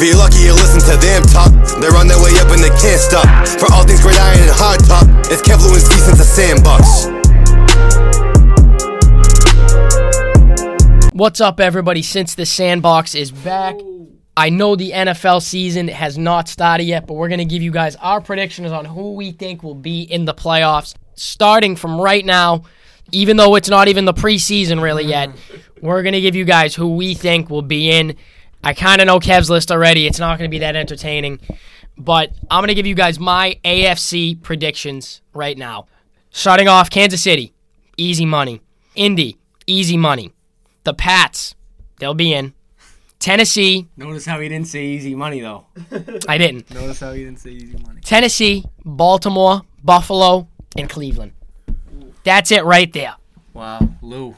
If you're lucky, you listen to them talk. They're on their way up and they can't stop. For all things great iron and hard top, it's Kevlu and since sandbox. What's up, everybody? Since the sandbox is back, I know the NFL season has not started yet, but we're going to give you guys our predictions on who we think will be in the playoffs. Starting from right now, even though it's not even the preseason really yet, we're going to give you guys who we think will be in. I kind of know Kev's list already. It's not going to be that entertaining, but I'm going to give you guys my AFC predictions right now. Starting off, Kansas City, easy money. Indy, easy money. The Pats, they'll be in. Tennessee, Notice how he didn't say easy money though. I didn't. Notice how he didn't say easy money. Tennessee, Baltimore, Buffalo, and Cleveland. That's it right there. Wow, Lou,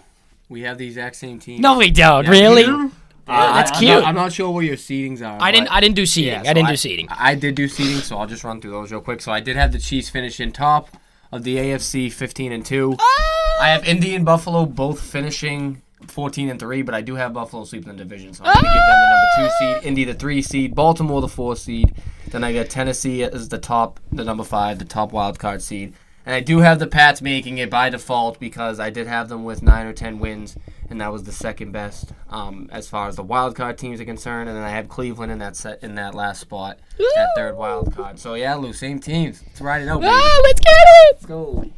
we have the exact same team. No, we don't. Yeah, really? Uh, yeah, that's I- I'm cute. not- I'm not sure where your seedings are. I didn't. I didn't do seating. yeah, I didn't do seating. I did do seeding, so I'll just run through those real quick. So I did have the Chiefs finish in top of the AFC, 15 and two. Oh! I have Indy and Buffalo both finishing 14 and three, but I do have Buffalo sweeping the division, so I'm going to give them the number two seed, oh! Indy the three seed, Baltimore the four seed. Then I got Tennessee as the top, the number five, the top wild card seed. And I do have the Pats making it by default because I did have them with nine or ten wins, and that was the second best um, as far as the wild card teams are concerned. And then I have Cleveland in that set in that last spot, that third wild card. So yeah, Lou, same teams. Let's ride it out. baby. Ah, let's get it. Let's go.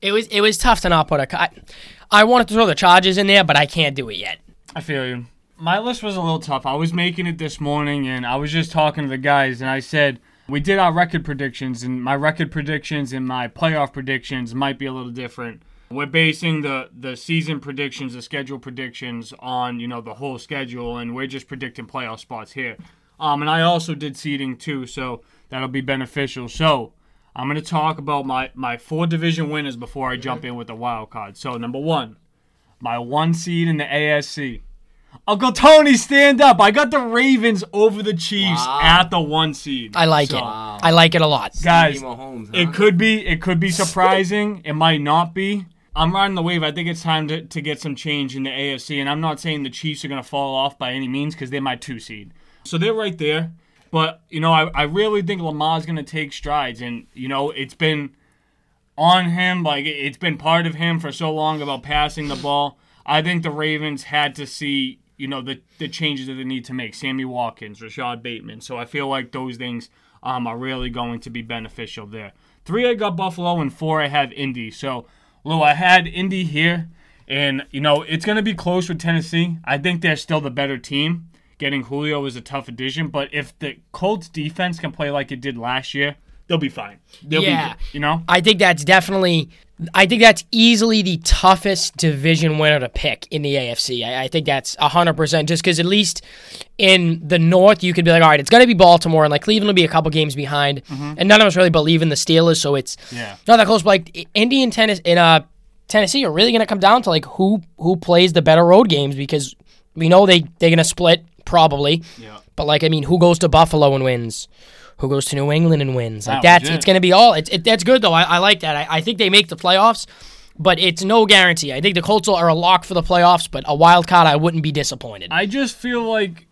It was. It was tough to not put a. I, I wanted to throw the Chargers in there, but I can't do it yet. I feel you. My list was a little tough. I was making it this morning, and I was just talking to the guys, and I said we did our record predictions, and my record predictions and my playoff predictions might be a little different. We're basing the the season predictions, the schedule predictions on you know the whole schedule, and we're just predicting playoff spots here. Um, and I also did seeding too, so that'll be beneficial. So I'm gonna talk about my my four division winners before I jump in with the wild card. So number one, my one seed in the AFC. Uncle Tony, stand up. I got the Ravens over the Chiefs Wow. at the one seed. I like So, it. I like it a lot. Guys, Mahomes, huh? it could be it could be surprising. it might not be. I'm riding the wave. I think it's time to, to get some change in the AFC. And I'm not saying the Chiefs are going to fall off by any means because they're my two seed. So they're right there. But, you know, I, I really think Lamar's going to take strides. And, you know, it's been on him. Like, it- it's been part of him for so long about passing the ball. I think the Ravens had to see, you know, the, the changes that they need to make. Sammy Watkins, Rashod Bateman. So I feel like those things um, are really going to be beneficial there. Three, I got Buffalo, and four, I have Indy. So, Lou, I had Indy here, and, you know, it's going to be close with Tennessee. I think they're still the better team. Getting Julio is a tough addition, but if the Colts defense can play like it did last year, they'll be fine. They'll Yeah. be you know? I think that's definitely. I think that's easily the toughest division winner to pick in the AFC. I, I think that's hundred percent. Just because at least in the North, you could be like, all right, it's going to be Baltimore, and like Cleveland will be a couple games behind, and none of us really believe in the Steelers, so it's Yeah. not that close. But like Indy and Tennis in uh Tennessee are really going to come down to like who who plays the better road games because we know they they're going to split probably. Yeah. But like, I mean, who goes to Buffalo and wins? Who goes to New England and wins? Like That that's it. it's going to be all. It's it, that's good though. I, I like that. I, I think they make the playoffs, but it's no guarantee. I think the Colts are a lock for the playoffs, but a wild card, I wouldn't be disappointed. I just feel like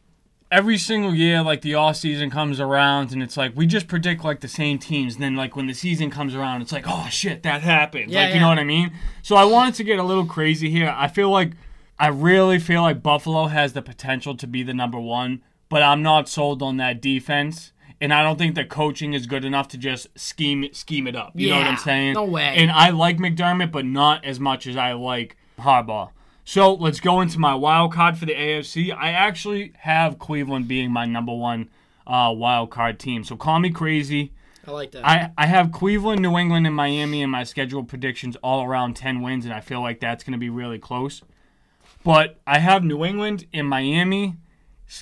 every single year, like the off season comes around, and it's like we just predict like the same teams. And then like when the season comes around, it's like, oh shit, that happened. Yeah, like you know what I mean? So I wanted to get a little crazy here. I feel like I really feel like Buffalo has the potential to be the number one, but I'm not sold on that defense. And I don't think the coaching is good enough to just scheme scheme it up. You know what I'm saying? no way. And I like McDermott, but not as much as I like Harbaugh. So let's go into my wild card for the AFC. I actually have Cleveland being my number one uh, wild card team. So call me crazy. I like that. I, I have Cleveland, New England, and Miami in my scheduled predictions all around 10 wins, and I feel like that's going to be really close. But I have New England and Miami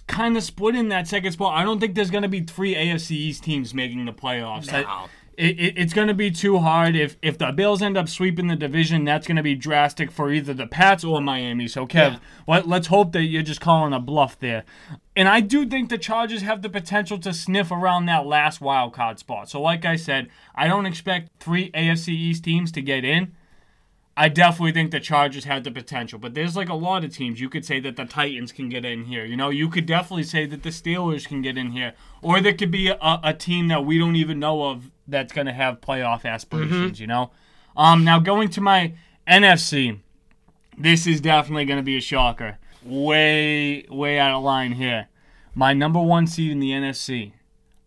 kind of split in that second spot. I don't think there's going to be three AFC East teams making the playoffs. I- it, it, it's going to be too hard. If if the Bills end up sweeping the division, that's going to be drastic for either the Pats or Miami. So, Kev, Yeah. let, let's hope that you're just calling a bluff there. And I do think the Chargers have the potential to sniff around that last wild card spot. So, like I said, I don't expect three AFC East teams to get in. I definitely think the Chargers had the potential, but there's like a lot of teams. You could say that the Titans can get in here. You know, you could definitely say that the Steelers can get in here, or there could be a, a team that we don't even know of that's going to have playoff aspirations. You know, um, now going to my NFC, this is definitely going to be a shocker. Way, way out of line here. My number one seed in the NFC,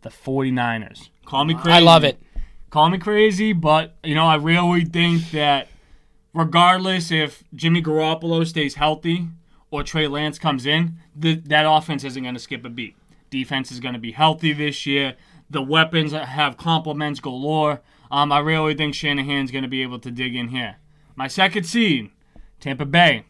the 49ers. Call me crazy. I love it. Call me crazy, but you know, I really think that regardless if Jimmy Garoppolo stays healthy or Trey Lance comes in, the, that offense isn't going to skip a beat. Defense is going to be healthy this year. The weapons have complements galore. Um, I really think Shanahan's going to be able to dig in here. My second seed, Tampa Bay.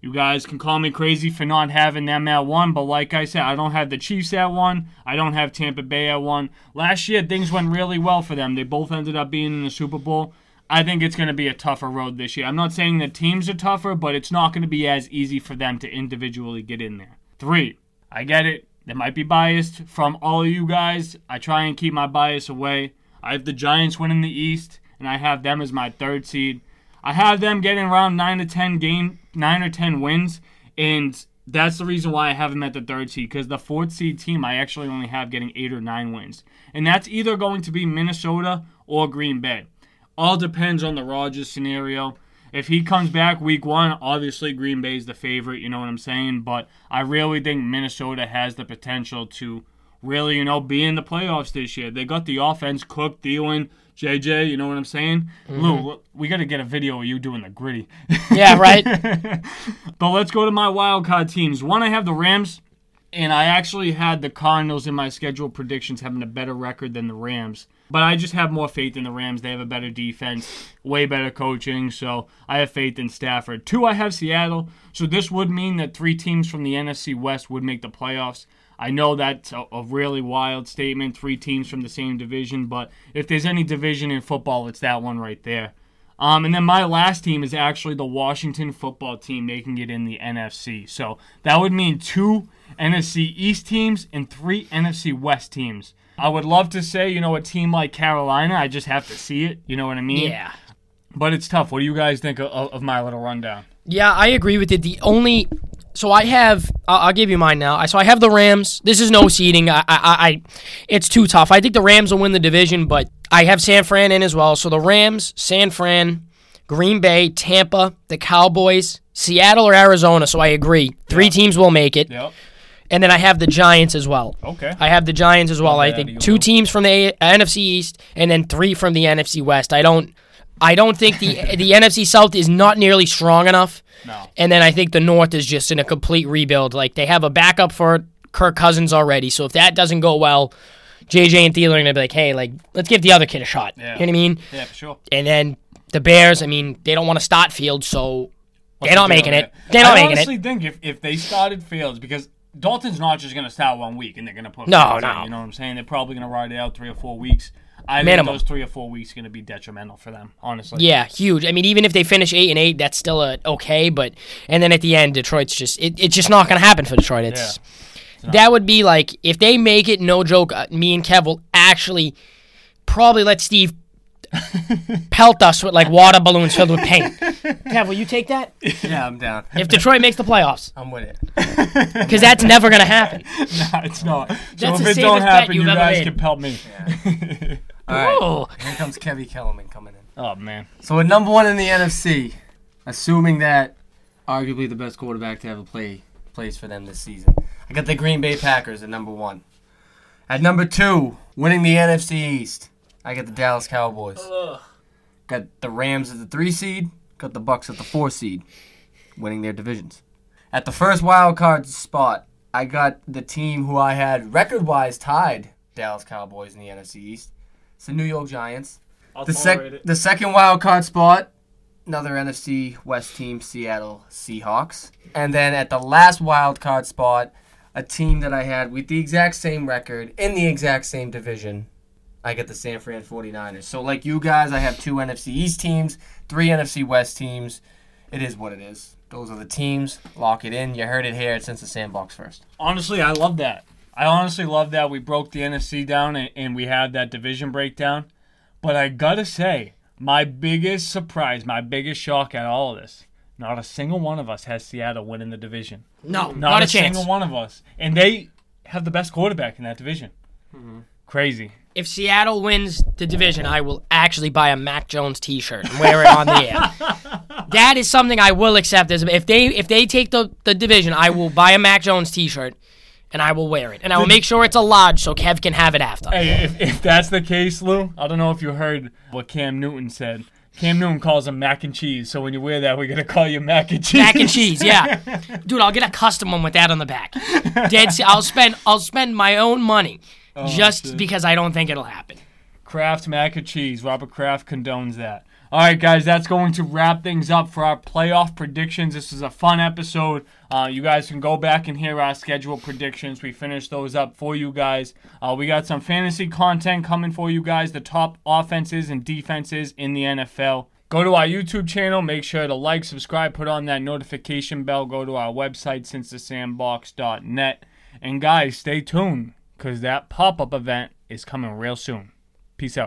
You guys can call me crazy for not having them at one, but like I said, I don't have the Chiefs at one. I don't have Tampa Bay at one. Last year, things went really well for them. They both ended up being in the Super Bowl. I think it's going to be a tougher road this year. I'm not saying the teams are tougher, but it's not going to be as easy for them to individually get in there. Three, I get it. They might be biased from all of you guys. I try and keep my bias away. I have the Giants winning the East, and I have them as my third seed. I have them getting around nine to ten game, nine or ten wins, and that's the reason why I have them at the third seed. Because the fourth seed team, I actually only have getting eight or nine wins, and that's either going to be Minnesota or Green Bay. All depends on the Rodgers scenario. If he comes back week one, obviously Green Bay's the favorite. You know what I'm saying? But I really think Minnesota has the potential to really, you know, be in the playoffs this year. They got the offense, cooked, Thielen, JJ. You know what I'm saying? Mm-hmm. Lou, we got to get a video of you doing the Griddy. Yeah, right. but let's go to my wild card teams. One, I have the Rams, and I actually had the Cardinals in my schedule predictions having a better record than the Rams. But I just have more faith in the Rams. They have a better defense, way better coaching, so I have faith in Stafford. Two, I have Seattle. So this would mean that three teams from the NFC West would make the playoffs. I know that's a, a really wild statement, three teams from the same division, but if there's any division in football, it's that one right there. Um, and then my last team is actually the Washington football team making it in the NFC. So that would mean two NFC East teams and three NFC West teams. I would love to say, you know, a team like Carolina. I just have to see it. You know what I mean? yeah. But it's tough. What do you guys think of, of my little rundown? Yeah, I agree with it. The only so I have I'll, I'll give you mine now. I so I have the Rams. This is no seeding. I, I I it's too tough. I think the Rams will win the division, but I have San Fran in as well. So the Rams, San Fran, Green Bay, Tampa, the Cowboys, Seattle or Arizona. So I agree. Three teams will make it. Yep. And then I have the Giants as well. Okay. I have the Giants as well. I think two teams from the A- NFC East and then three from the NFC West. I don't I don't think the the NFC South is not nearly strong enough. No. And then I think the North is just in a complete rebuild. Like they have a backup for Kirk Cousins already. So if that doesn't go well, JJ and Thielen are gonna be like, hey, like let's give the other kid a shot. Yeah. You know what I mean? Yeah, for sure. And then the Bears, I mean, they don't want to start Field, so they're not making it. They're not I making it. I honestly think if, if they started Fields, because Dalton's not just going to start one week and they're going to put No, Fields in, no. you know what I'm saying? They're probably going to ride it out three or four weeks. I Minimum. think those three or four weeks are going to be detrimental for them, honestly. Yeah, huge. I mean, even if they finish eight and eight, that's still a okay. But and then at the end, Detroit's just it, it's just not going to happen for Detroit. It's that would be like if they make it. No joke. uh, Me and Kev will actually probably let Steve pelt us with like water balloons filled with paint. Kev, will you take that Yeah, I'm down. if Detroit makes the playoffs? I'm with it. Because that's never going to happen. Nah, it's not. So That's if it don't safest bet happen, you've ever guys made. can pelt me. All right. Oh, Here comes Kevy Kellerman coming in. Oh, man. So at number one in the NFC, assuming that arguably the best quarterback to ever play plays for them this season, I got the Green Bay Packers at number one. At number two, winning the NFC East, I got the Dallas Cowboys. Got the Rams at the three seed. Got the Bucs at the four seed, winning their divisions. At the first wild card spot, I got the team who I had record-wise tied Dallas Cowboys in the NFC East. It's the New York Giants. The sec- the second wild card spot, another NFC West team, Seattle Seahawks. And then at the last wild card spot, a team that I had with the exact same record in the exact same division. I get the San Fran 49ers. So like you guys, I have two NFC East teams, three NFC West teams. It is what it is. Those are the teams. Lock it in. You heard it here since the sandbox first. Honestly, I love that. I honestly love that we broke the NFC down and, and we had that division breakdown. But I gotta say, My biggest surprise, my biggest shock at all of this, not a single one of us has Seattle winning the division. No, Not, not, a, a chance. single one of us. And they have the best quarterback in that division. Mm-hmm. Crazy. If Seattle wins the division, I will actually buy a Mac Jones T-shirt and wear it on the air. that is something I will accept. As if they if they take the, the division, I will buy a Mac Jones T-shirt and I will wear it, and I will make sure it's a lodge so Kev can have it after. Hey, if, if that's the case, Lou, I don't know if you heard what Cam Newton said. Cam Newton calls them mac and cheese. So when you wear that, we're gonna call you mac and cheese. Mac and cheese, yeah, dude. I'll get a custom one with that on the back. Dead. I'll spend I'll spend my own money just shit. because I don't think it'll happen. Kraft mac and cheese. Robert Kraft condones that. All right, guys, that's going to wrap things up for our playoff predictions. This is a fun episode. Uh, you guys can go back and hear our schedule predictions. We finished those up for you guys. Uh, we got some fantasy content coming for you guys, the top offenses and defenses in the NFL. Go to our YouTube channel. Make sure to like, subscribe, put on that notification bell. Go to our website, sincethesandbox.net. And guys, stay tuned because that pop up event is coming real soon. Peace out.